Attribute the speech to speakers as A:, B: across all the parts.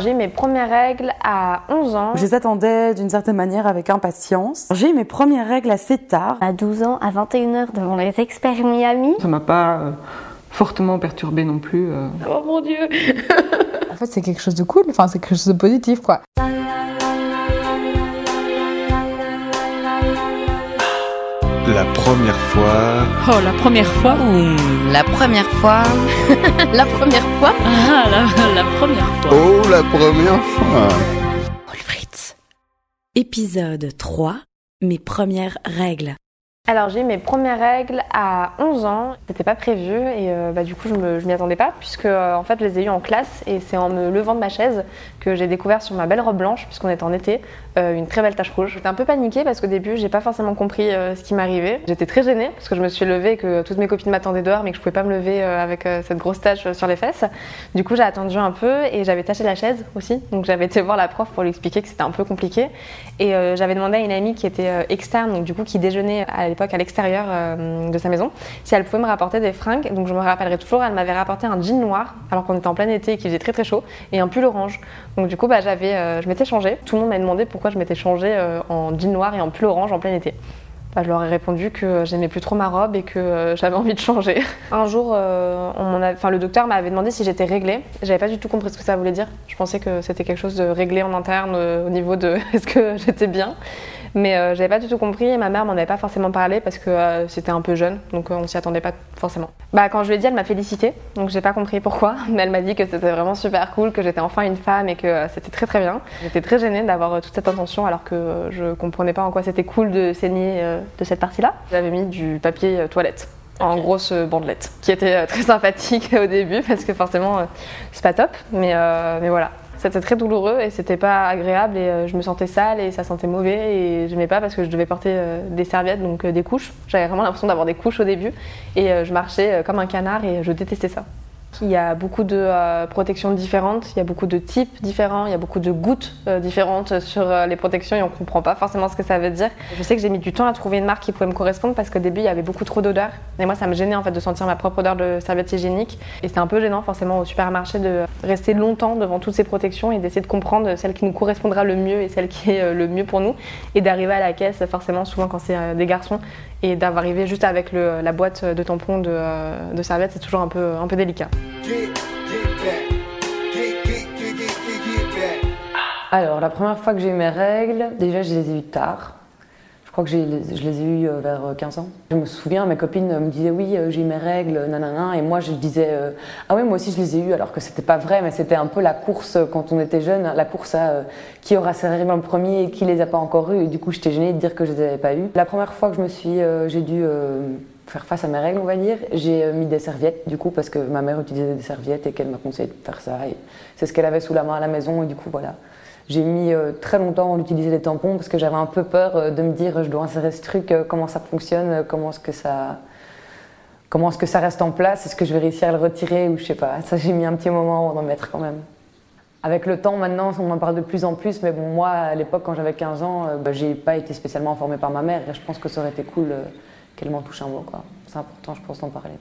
A: J'ai eu mes premières règles à 11 ans.
B: Je les attendais d'une certaine manière avec impatience. J'ai eu mes premières règles assez tard.
C: À 12 ans, à 21h, devant les experts Miami.
D: Ça m'a pas euh, fortement perturbée non plus. euh.
A: Oh mon dieu
E: En fait, c'est quelque chose de cool, enfin, c'est quelque chose de positif, quoi.
F: La première fois.
G: Oh, la première fois
H: La première fois. la première fois.
G: Ah, la, la première fois.
F: Oh, la première fois.
H: Fritz.
I: Épisode 3 Mes premières règles.
A: Alors j'ai eu mes premières règles à 11 ans. C'était pas prévu et euh, bah, du coup je, m'y attendais pas puisque euh, en fait je les ai eues en classe et c'est en me levant de ma chaise que j'ai découvert sur ma belle robe blanche puisqu'on était en été euh, une très belle tache rouge. J'étais un peu paniquée parce qu'au début j'ai pas forcément compris ce qui m'arrivait. J'étais très gênée parce que je me suis levée et que toutes mes copines m'attendaient dehors mais que je pouvais pas me lever avec cette grosse tache sur les fesses. Du coup j'ai attendu un peu et j'avais taché la chaise aussi donc j'avais été voir la prof pour lui expliquer que c'était un peu compliqué et j'avais demandé à une amie qui était externe donc du coup qui déjeunait à l'époque à l'extérieur euh, de sa maison si elle pouvait me rapporter des fringues donc je me rappellerai toujours elle m'avait rapporté un jean noir alors qu'on était en plein été et qu'il faisait très très chaud et un pull orange donc du coup bah, j'avais euh, je m'étais changée tout le monde m'a demandé pourquoi je m'étais changée euh, en jean noir et en pull orange en plein été bah, je leur ai répondu que j'aimais plus trop ma robe et que j'avais envie de changer. Un jour, le docteur m'avait demandé si j'étais réglée. J'avais pas du tout compris ce que ça voulait dire. Je pensais que c'était quelque chose de réglé en interne au niveau de est-ce que j'étais bien. Mais euh, j'avais pas du tout compris et ma mère m'en avait pas forcément parlé parce que euh, c'était un peu jeune, donc euh, on s'y attendait pas forcément. Bah quand je lui ai dit, elle m'a félicité, donc j'ai pas compris pourquoi, mais elle m'a dit que c'était vraiment super cool, que j'étais enfin une femme et que euh, c'était très très bien. J'étais très gênée d'avoir euh, toute cette attention alors que euh, je comprenais pas en quoi c'était cool de saigner euh, de cette partie-là. J'avais mis du papier euh, toilette en grosse euh, bandelette, qui était euh, très sympathique au début parce que forcément euh, c'est pas top, mais, euh, mais voilà. C'était très douloureux et c'était pas agréable et euh, je me sentais sale et ça sentait mauvais et j'aimais pas parce que je devais porter euh, des serviettes, donc euh, des couches. J'avais vraiment l'impression d'avoir des couches au début et je marchais comme un canard et je détestais ça. Il y a beaucoup de euh, protections différentes, il y a beaucoup de types différents, il y a beaucoup de gouttes euh, différentes sur euh, les protections et on comprend pas forcément ce que ça veut dire. Je sais que j'ai mis du temps à trouver une marque qui pouvait me correspondre parce qu'au début il y avait beaucoup trop d'odeurs. Et moi ça me gênait en fait de sentir ma propre odeur de serviette hygiénique et c'était un peu gênant forcément au supermarché de rester longtemps devant toutes ces protections et d'essayer de comprendre celle qui nous correspondra le mieux et celle qui est le mieux pour nous. Et d'arriver à la caisse forcément souvent quand c'est des garçons et d'arriver juste avec le- la boîte de tampons de, euh, de serviettes c'est toujours un peu, un peu délicat.
J: Alors, la première fois que j'ai eu mes règles, déjà, je les ai eues tard. Je crois que je les ai eues euh, vers euh, 15 ans. Je me souviens, mes copines me disaient oui, euh, j'ai mes règles, nanana, et moi je disais euh, ah oui, moi aussi je les ai eues, alors que c'était pas vrai, mais c'était un peu la course euh, quand on était jeune, la course à euh, qui aura ses règles en premier et qui les a pas encore eues, et du coup j'étais gênée de dire que je les avais pas eues. La première fois que je me suis, euh, j'ai dû euh, faire face à mes règles, on va dire, j'ai euh, mis des serviettes, du coup, parce que ma mère utilisait des serviettes et qu'elle m'a conseillé de faire ça, et c'est ce qu'elle avait sous la main à la maison, et du coup voilà. J'ai mis euh, très longtemps à utiliser les tampons parce que j'avais un peu peur euh, de me dire je dois insérer ce truc, euh, comment ça fonctionne, comment est-ce que ça, comment est-ce que ça reste en place, est-ce que je vais réussir à le retirer ou je sais pas. Ça j'ai mis un petit moment avant d'en mettre quand même. Avec le temps maintenant, on m'en parle de plus en plus, mais bon moi à l'époque quand j'avais 15 ans, bah, j'ai pas été spécialement informée par ma mère et je pense que ça aurait été cool qu'elle m'en touche un mot. C'est important je pense d'en parler.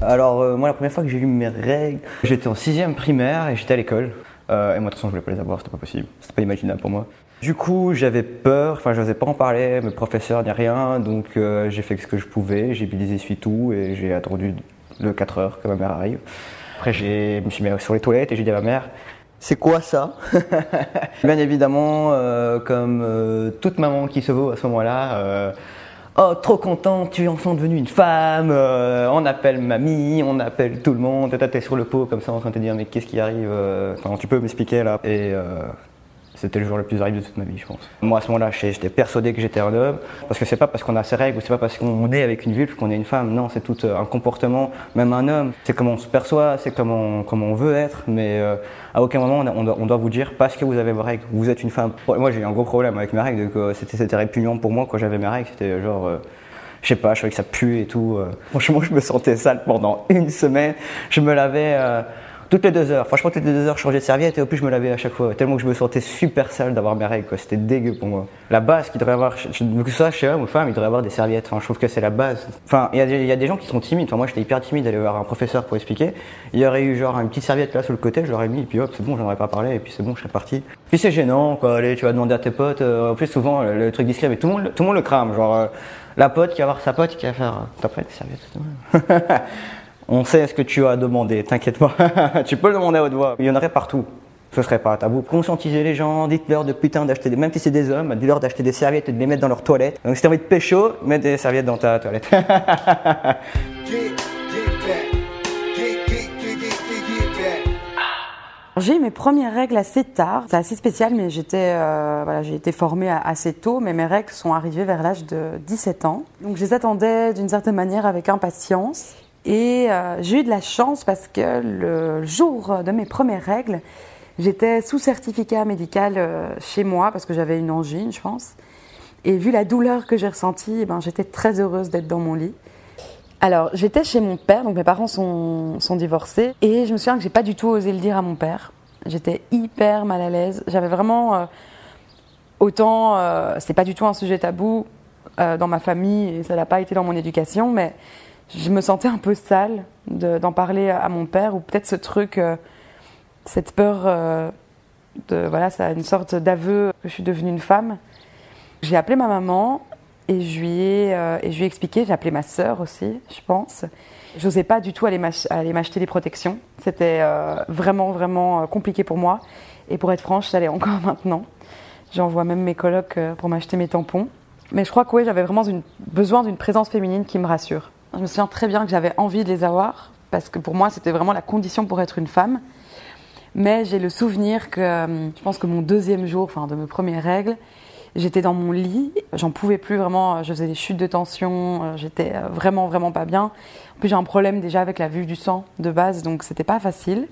K: Alors, euh, moi, la première fois que j'ai eu mes règles, j'étais en sixième primaire et j'étais à l'école. Euh, et moi, de toute façon, je voulais pas les avoir, c'était pas possible. C'était pas imaginable pour moi. Du coup, j'avais peur, enfin, je n'osais pas en parler, mes professeurs ni rien, donc euh, j'ai fait ce que je pouvais, j'ai mis des essuie-tout et j'ai attendu le 4 heures que ma mère arrive. Après, je me suis mis sur les toilettes et j'ai dit à ma mère, c'est quoi ça? Bien évidemment, comme toute maman qui se vaut à ce moment-là, Oh, trop content, tu es enfin devenue une femme, euh, on appelle mamie, on appelle tout le monde, t'es sur le pot comme ça en train de te dire mais qu'est-ce qui arrive euh, Enfin, tu peux m'expliquer là Et euh, c'était le jour le plus horrible de toute ma vie, je pense. Moi, à ce moment-là, j'étais persuadé que j'étais un homme, parce que c'est pas parce qu'on a ses règles ou c'est pas parce qu'on est avec une vulve qu'on est une femme. Non, c'est tout euh, un comportement, même un homme. C'est comment on se perçoit, c'est comment, on veut être, mais euh, à aucun moment on, doit, on doit vous dire parce que vous avez vos règles, vous êtes une femme. Moi, j'ai eu un gros problème avec mes règles, c'était répugnant pour moi quand j'avais mes règles. C'était genre. euh, je sais pas, je savais que ça pue et tout. Franchement, je me sentais sale pendant une semaine. Je me lavais toutes les deux heures. Franchement, toutes les deux heures, je changeais de serviette et au plus je me lavais à chaque fois. Tellement que je me sentais super sale d'avoir mes règles. C'était dégueu pour moi. La base qu'il devrait avoir, que soit chez homme ou femme, il devrait avoir des serviettes. Enfin, je trouve que c'est la base. Enfin, il y, a des- il y a des gens qui sont timides. Enfin, moi, j'étais hyper timide d'aller voir un professeur pour expliquer. Il y aurait eu genre une petite serviette là sur le côté, je l'aurais mis et puis hop, c'est bon, j'en aurais pas parlé et puis c'est bon, je serais parti. Puis c'est gênant, quoi. Allez, tu vas demander à tes potes. euh, en plus, souvent, le, truc discret, mais tout le monde, tout le monde le crame. Genre, euh, la pote qui va voir sa pote qui va faire. euh, T'as pris des serviettes On sait ce que tu as demandé, t'inquiète pas. tu peux le demander à haute voix. Il y en aurait partout. Ce serait pas tabou. Conscientiser les gens, dites-leur de putain d'acheter des, même si c'est des hommes, dites-leur d'acheter des serviettes et de les mettre dans leur toilette. Donc si t'as envie de pécho, mets des serviettes dans ta toilette.
B: J'ai eu mes premières règles assez tard. C'est assez spécial, mais j'étais, euh, voilà, j'ai été formée assez tôt, mais mes règles sont arrivées vers l'âge de 17 ans. Donc je les attendais d'une certaine manière avec impatience. Et euh, j'ai eu de la chance parce que le jour de mes premières règles, j'étais sous certificat médical euh, chez moi parce que j'avais une angine, je pense. Et vu la douleur que j'ai ressentie, eh ben, j'étais très heureuse d'être dans mon lit. Alors, j'étais chez mon père, donc mes parents sont, sont divorcés, et je me souviens que j'ai pas du tout osé le dire à mon père. J'étais hyper mal à l'aise. J'avais vraiment euh, autant, euh, c'est pas du tout un sujet tabou dans ma famille et ça n'a pas été dans mon éducation, mais je me sentais un peu sale de- d'en parler à mon père ou peut-être ce truc, euh, cette peur euh, de voilà, ça une sorte d'aveu que je suis devenue une femme. J'ai appelé ma maman et je lui ai, euh, et je lui ai expliqué, j'ai appelé ma sœur aussi, je pense. J'osais pas du tout aller m'ach- aller m'acheter des protections. C'était vraiment, vraiment compliqué pour moi. Et pour être franche, ça l'est encore maintenant. J'envoie même mes colocs pour m'acheter mes tampons. Mais je crois que oui, j'avais vraiment besoin d'une présence féminine qui me rassure. Je me souviens très bien que j'avais envie de les avoir, parce que pour moi, c'était vraiment la condition pour être une femme. Mais j'ai le souvenir que euh, je pense que mon deuxième jour, enfin de mes premières règles, j'étais dans mon lit, j'en pouvais plus vraiment, je faisais des chutes de tension, euh, j'étais euh, vraiment vraiment pas bien. En plus j'ai un problème déjà avec la vue du sang de base, donc c'était pas facile.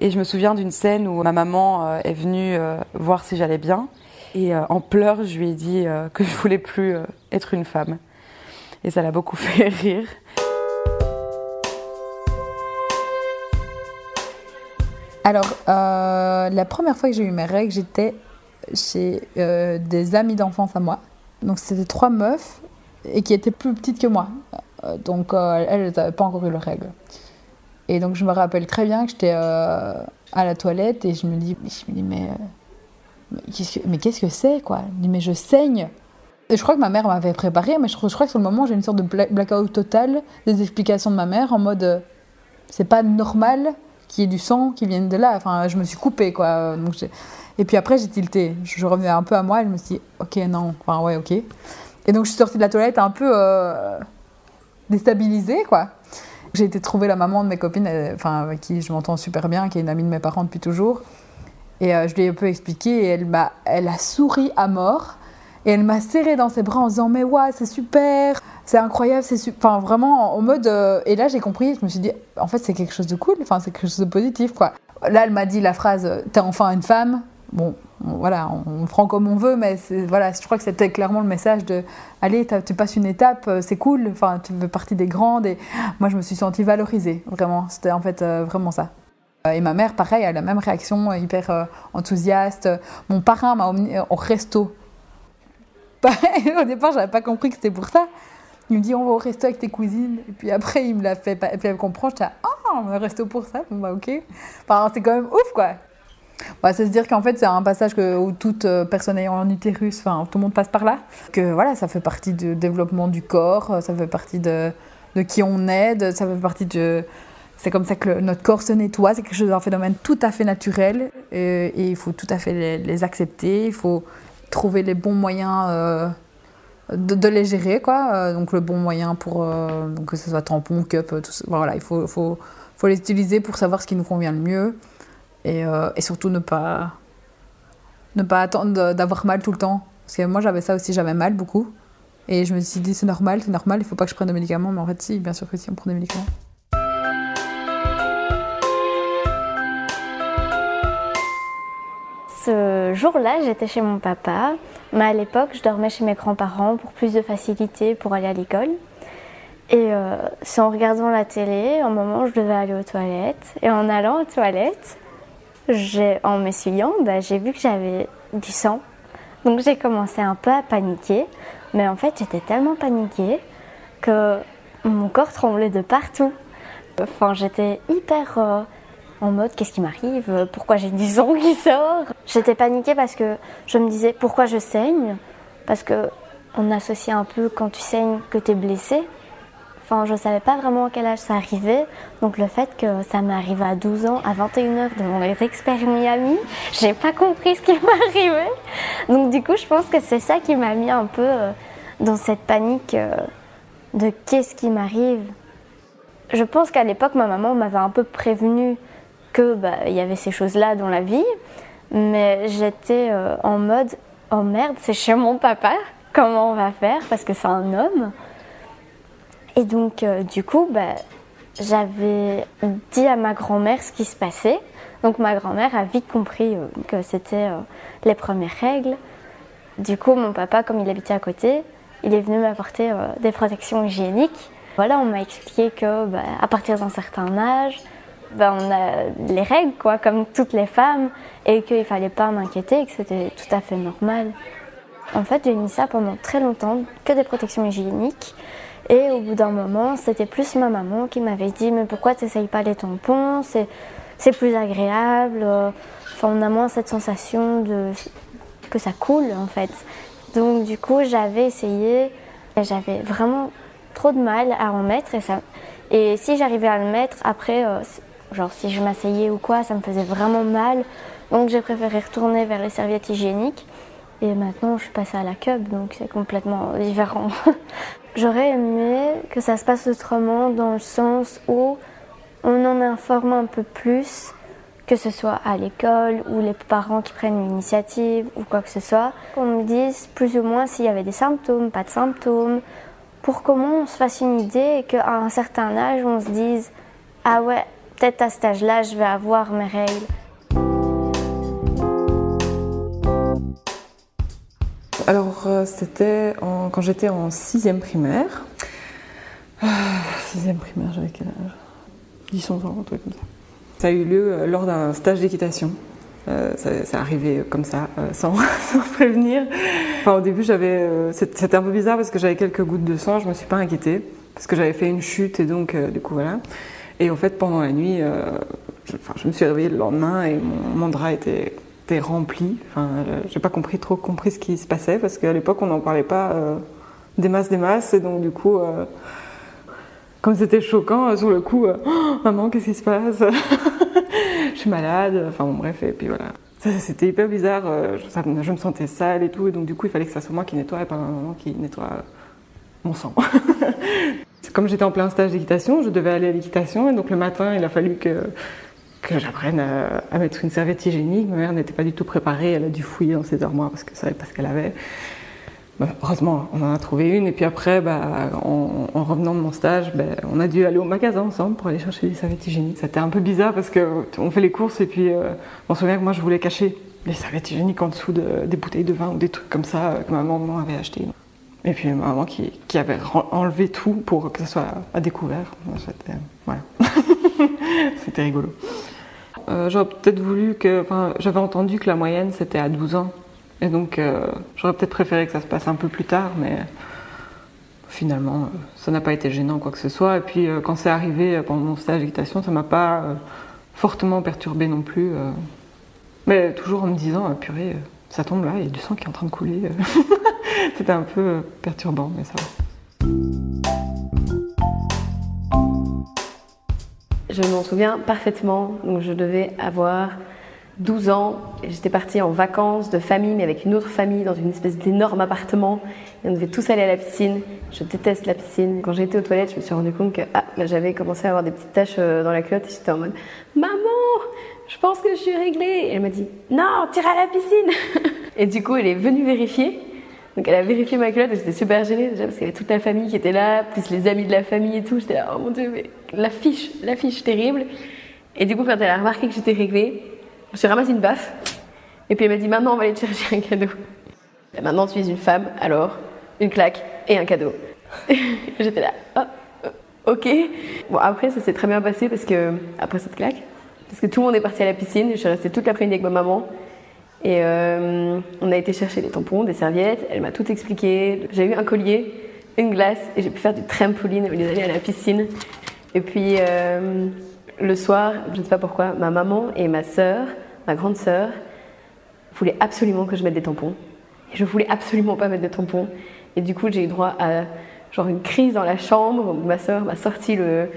B: Et je me souviens d'une scène où ma maman euh, est venue euh, voir si j'allais bien, et euh, en pleurs je lui ai dit euh, que je voulais plus euh, être une femme. Et ça l'a beaucoup fait rire.
E: Alors, euh, la première fois que j'ai eu mes règles, j'étais chez euh, des amis d'enfance à moi. Donc, c'était trois meufs et qui étaient plus petites que moi. Euh, donc, elles, n'avaient pas encore eu leurs règles. Et donc, je me rappelle très bien que j'étais à la toilette et je me dis, je me dis mais, mais qu'est-ce que- mais qu'est-ce que c'est, quoi? Je me dis, mais je saigne. Et je crois que ma mère m'avait préparé, mais je, crois- que sur le moment, j'ai une sorte de bla- blackout total des explications de ma mère en mode, euh, c'est pas normal qu'il y ait du sang qui vienne de là. Enfin, je me suis coupée, quoi. Et puis après, j'ai tilté. Je revenais un peu à moi et je me dit, ok, non, enfin, ouais, ok. Et donc, je suis sortie de la toilette un peu euh, déstabilisée, quoi. J'ai été trouver la maman de mes copines, elle- enfin, avec qui je m'entends super bien, qui est une amie de mes parents depuis toujours. Et euh, je lui ai un peu expliqué et elle, m'a, elle a souri à mort. Et elle m'a serré dans ses bras en disant Mais ouais, c'est super, c'est incroyable, c'est. Enfin, vraiment en mode. euh, Et là, j'ai compris, je me suis dit En fait, c'est quelque chose de cool, enfin, c'est quelque chose de positif, quoi. Là, elle m'a dit la phrase T'es enfin une femme. Bon, on- voilà, on, on prend comme on veut, mais voilà, je crois que c'était clairement le message de Allez, tu passes une étape, euh, c'est cool, enfin, tu fais partie des grandes. Et moi, je me suis sentie valorisée, vraiment. C'était en fait euh, vraiment ça. Euh, Et ma mère, pareil, a la même réaction, euh, hyper euh, enthousiaste. Mon parrain m'a emmené euh, au resto. Au départ, j'avais pas compris que c'était pour ça. Il me dit, on va au resto avec tes cousines. Et puis après, il me l'a fait, et puis elle comprend. J'étais, ah, un resto pour ça? Bon, bah, ok. Enfin, c'est quand même ouf, quoi. Bah, c'est se dire qu'en fait, c'est un passage que, où toute euh, personne ayant un utérus, enfin, tout le monde passe par là. Que voilà, ça fait partie du développement du corps, euh, ça fait partie de, qui on est, ça fait partie de. C'est comme ça que le- notre corps se nettoie, c'est quelque chose d'un phénomène tout à fait naturel et, et il faut tout à fait les, les accepter, il faut trouver les bons moyens euh, de, les gérer, quoi. Euh, donc le bon moyen pour euh, que ce soit tampon, cup, tout ça. Voilà, il faut, faut, faut les utiliser pour savoir ce qui nous convient le mieux et, et surtout ne pas, ne pas attendre d'avoir mal tout le temps. Parce que moi j'avais ça aussi, j'avais mal beaucoup. Et je me suis dit c'est normal, c'est normal, il faut pas que je prenne de médicaments, mais en fait si, bien sûr que si, on prend des médicaments.
C: Ce jour-là, j'étais chez mon papa, mais à l'époque, je dormais chez mes grands-parents pour plus de facilité pour aller à l'école. Et euh, c'est en regardant la télé, un moment, je devais aller aux toilettes. Et en allant aux toilettes, en m'essuyant, bah, j'ai vu que j'avais du sang. Donc j'ai commencé un peu à paniquer. Mais en fait, j'étais tellement paniquée que mon corps tremblait de partout. Enfin, j'étais hyper euh, en mode qu'est-ce qui m'arrive? Pourquoi j'ai du sang qui sort? J'étais paniquée parce que je me disais pourquoi je saigne? Parce que on associe un peu quand tu saignes que tu es blessé. Enfin, je savais pas vraiment à quel âge ça arrivait. Donc le fait que ça m'est à 12 ans, à 21 heures devant les experts Miami, j'ai pas compris ce qui m'arrivait. Donc du coup, je pense que c'est ça qui m'a mis un peu euh, dans cette panique euh, de qu'est-ce qui m'arrive. Je pense qu'à l'époque, ma maman m'avait un peu prévenu que bah, il y avait ces choses-là dans la vie, mais j'étais euh, en mode oh merde, c'est chez mon papa, comment on va faire parce que c'est un homme. Et donc euh, du coup, bah, j'avais dit à ma grand-mère ce qui se passait. Donc ma grand-mère a vite compris euh, que c'était les premières règles. Du coup, mon papa, comme il habitait à côté, il est venu m'apporter des protections hygiéniques. Voilà, on m'a expliqué que bah, à partir d'un certain âge, bah, on a les règles, quoi, comme toutes les femmes, et qu'il fallait pas m'inquiéter, que c'était tout à fait normal. En fait, j'ai mis ça pendant très longtemps, que des protections hygiéniques. Et au bout d'un moment, c'était plus ma maman qui m'avait dit Mais pourquoi tu n'essayes pas les tampons C'est plus agréable. euh, Enfin, on a moins cette sensation de que ça coule en fait. Donc du coup, j'avais essayé et j'avais vraiment trop de mal à en mettre et ça. Et si j'arrivais à le mettre après, euh, genre si je m'asseyais ou quoi, ça me faisait vraiment mal. Donc j'ai préféré retourner vers les serviettes hygiéniques. Et maintenant, je suis passée à la cube, donc c'est complètement différent. J'aurais aimé que ça se passe autrement dans le sens où on en informe un peu plus, que ce soit à l'école ou les parents qui prennent l'initiative ou quoi que ce soit. Qu'on me dise plus ou moins s'il y avait des symptômes, pas de symptômes, pour comment on se fasse une idée et qu'à un certain âge, on se dise Ah ouais, peut-être à cet âge-là, je vais avoir mes règles.
D: Alors, euh, c'était quand j'étais en sixième primaire. Ah, sixième primaire, j'avais quel âge? 10 11 ans, un truc comme ça. Ça a eu lieu euh, lors d'un stage d'équitation. Euh, ça, ça arrivait comme ça, sans, prévenir. Enfin, au début, j'avais, c'était un peu bizarre parce que j'avais quelques gouttes de sang. Je me suis pas inquiétée parce que j'avais fait une chute et donc, du coup, voilà. Et en fait, pendant la nuit, euh, je, me suis réveillée le lendemain et mon, drap était, était rempli. Enfin, euh, j'ai pas trop compris ce qui se passait parce qu'à l'époque, on n'en parlait pas euh, des masses, des masses. Et donc, du coup, euh, comme c'était choquant, sur le coup, Oh, maman, qu'est-ce qui se passe? Je suis malade. Enfin, bon, bref, et puis voilà. C'était hyper bizarre. Je, me sentais sale et tout. Et donc, du coup, il fallait que ça soit moi qui nettoie et pas ma maman qui nettoie mon sang. Comme j'étais en plein stage d'équitation, je devais aller à l'équitation et donc le matin, il a fallu que, que j'apprenne à, mettre une serviette hygiénique. Ma mère n'était pas du tout préparée, elle a dû fouiller dans ses armoires parce qu'elle savait pas ce qu'elle avait. Bah, heureusement, on en a trouvé une et puis après, bah, en, en revenant de mon stage, bah, on a dû aller au magasin ensemble pour aller chercher des serviettes hygiéniques. C'était un peu bizarre parce qu'on fait les courses et puis euh, on se souvient que moi je voulais cacher les serviettes hygiéniques en dessous de- des bouteilles de vin ou des trucs comme ça euh, que ma maman avait acheté. Et puis ma maman qui, qui avait enlevé tout pour que ça soit à découvert. C'était rigolo. Euh, J'aurais peut-être voulu que. Enfin, j'avais entendu que la moyenne c'était à 12 ans. Et donc euh, j'aurais peut-être préféré que ça se passe un peu plus tard, mais finalement euh, ça n'a pas été gênant quoi que ce soit. Et puis quand c'est arrivé pendant mon stage d'équitation, ça m'a pas fortement perturbé non plus. Mais toujours en me disant, euh, purée, ça tombe là, il y a du sang qui est en train de couler. C'était un peu euh, perturbant, mais ça va.
A: Je m'en souviens parfaitement. Donc, je devais avoir 12 ans. J'étais partie en vacances de famille, mais avec une autre famille, dans une espèce d'énorme appartement. Et on devait tous aller à la piscine. Je déteste la piscine. Quand j'ai été aux toilettes, je me suis rendu compte que ah, bah, j'avais commencé à avoir des petites taches euh, dans la culotte. Et j'étais en mode Maman, je pense que je suis réglée. Et elle m'a dit Non, tire à la piscine. et du coup, elle est venue vérifier. Donc elle a vérifié ma culotte et j'étais super gênée déjà parce qu'il y avait toute la famille qui était là, plus les amis de la famille et tout. J'étais là, oh mon dieu, mais la fiche, la fiche terrible. Et du coup, quand elle a remarqué que j'étais réglée, je me suis ramassé une baffe. Et puis elle m'a dit, maintenant on va aller te chercher un cadeau. Maintenant tu es une femme, alors une claque et un cadeau. j'étais là, oh,
L: Ok. Bon, après, ça s'est très bien passé parce que, après cette claque, parce que tout le monde est parti à la piscine. Je suis restée toute l'après-midi avec ma maman. Et euh, on a été chercher des tampons, des serviettes. Elle m'a tout expliqué. J'ai eu un collier, une glace et j'ai pu faire du trampoline au lieu d'aller à la piscine. Et puis, euh, le soir, je ne sais pas pourquoi, ma maman et ma sœur, ma grande sœur, voulaient absolument que je mette des tampons. Et je voulais absolument pas mettre de tampons. Et du coup, j'ai eu droit à genre une crise dans la chambre. Ma sœur m'a sorti le,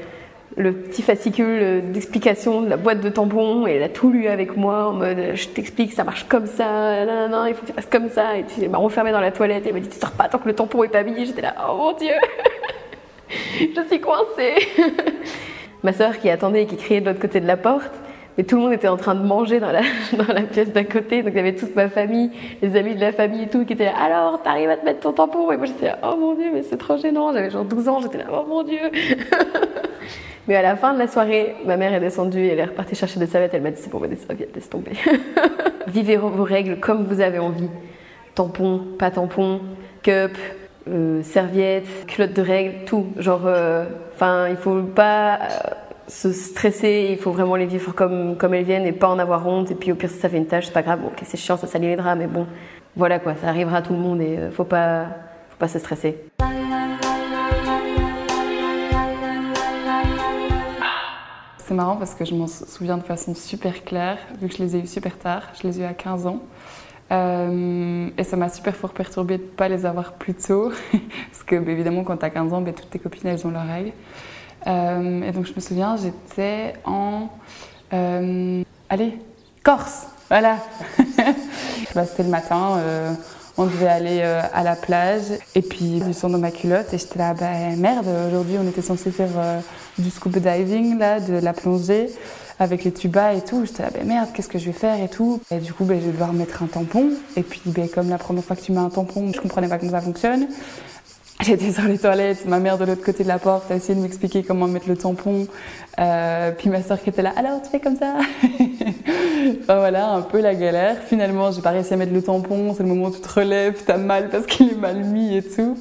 L: le petit fascicule d'explication de la boîte de tampons et elle a tout lu avec moi en mode je t'explique ça marche comme ça non, il faut que tu fasses comme ça et elle m'a renfermée dans la toilette et elle m'a dit tu sors pas tant que le tampon est pas mis j'étais là oh mon dieu je suis coincée ma sœur qui attendait et qui criait de l'autre côté de la porte mais tout le monde était en train de manger dans la, dans la pièce d'à côté. Donc il y avait toute ma famille, les amis de la famille et tout, qui étaient là. Alors, t'arrives à te mettre ton tampon? Et moi j'étais là, oh mon dieu, mais c'est trop gênant. J'avais genre 12 ans, j'étais là, oh mon dieu Mais à la fin de la soirée, ma mère est descendue, elle est repartie chercher des serviettes. Elle m'a dit, c'est mettre des serviettes, laisse tomber. Vivez vos règles comme vous avez envie. Tampon, pas tampon, cup, euh, serviette, culotte de règles, tout. Genre, enfin, il faut pas se stresser, il faut vraiment les vivre comme, comme elles viennent et pas en avoir honte. Et puis au pire, si ça fait une tâche, c'est pas grave. Bon, ok, c'est chiant, ça salit les draps, mais bon, voilà quoi, ça arrivera à tout le monde et euh, faut pas, faut pas se stresser.
M: Marrant parce que je m'en souviens de façon super claire, vu que je les ai eus super tard, je les ai eus à 15 ans. Euh, et ça m'a super fort perturbée de ne pas les avoir plus tôt, parce que bah, évidemment quand tu as 15 ans, bah, toutes tes copines elles ont leurs règles. Euh, et donc je me souviens, j'étais en... Euh, allez, Corse, voilà. bah, C'était le matin, on devait aller à la plage et puis du sang dans ma culotte et j'étais là, bah merde, aujourd'hui on était censé faire du scuba diving, là, de la plongée avec les tubas et tout. J'étais là, bah merde, qu'est-ce que je vais faire et tout. Et du coup, bah, je vais devoir mettre un tampon. Et puis, bah, comme la première fois que tu mets un tampon, je comprenais pas comment ça fonctionne. J'étais sur les toilettes, ma mère de l'autre côté de la porte a essayé de m'expliquer comment mettre le tampon. Euh, puis ma soeur qui était là, alors tu fais comme ça Voilà, un peu la galère. Finalement, j'ai pas réussi à mettre le tampon, c'est le moment où tu te relèves, t'as mal parce qu'il est mal mis et tout.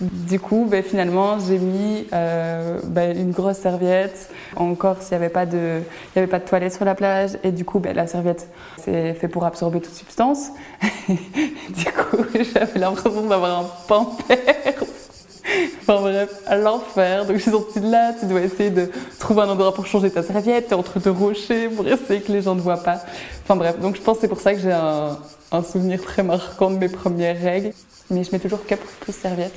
M: Du coup, ben, finalement, j'ai mis euh, ben, une grosse serviette. Encore, s'il n'y avait, il y avait pas de toilette sur la plage. Et du coup, ben, la serviette, c'est fait pour absorber toute substance. du coup, j'avais l'impression d'avoir un pampers. Enfin bref, à l'enfer. Donc je suis sortie de là, tu dois essayer de trouver un endroit pour changer ta serviette, t'es entre deux rochers pour essayer que les gens ne voient pas. Enfin bref, donc je pense que c'est pour ça que j'ai un, souvenir très marquant de mes premières règles. Mais je mets toujours cap plus serviette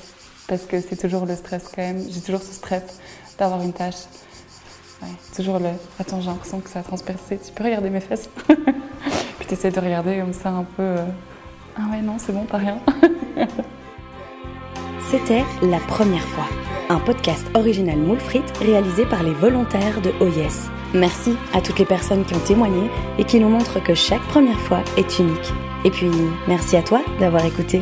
M: parce que c'est toujours le stress quand même. J'ai toujours ce stress d'avoir une tâche. Ouais, toujours le. Attends, j'ai l'impression que ça a transpercé. Tu peux regarder mes fesses? Puis t'essayes de regarder comme ça un peu. Euh... Ah ouais, non, c'est bon, pas rien.
I: C'était La Première fois, un podcast original Moule Frites réalisé par les volontaires de OYES. Merci à toutes les personnes qui ont témoigné et qui nous montrent que chaque première fois est unique. Et puis, merci à toi d'avoir écouté.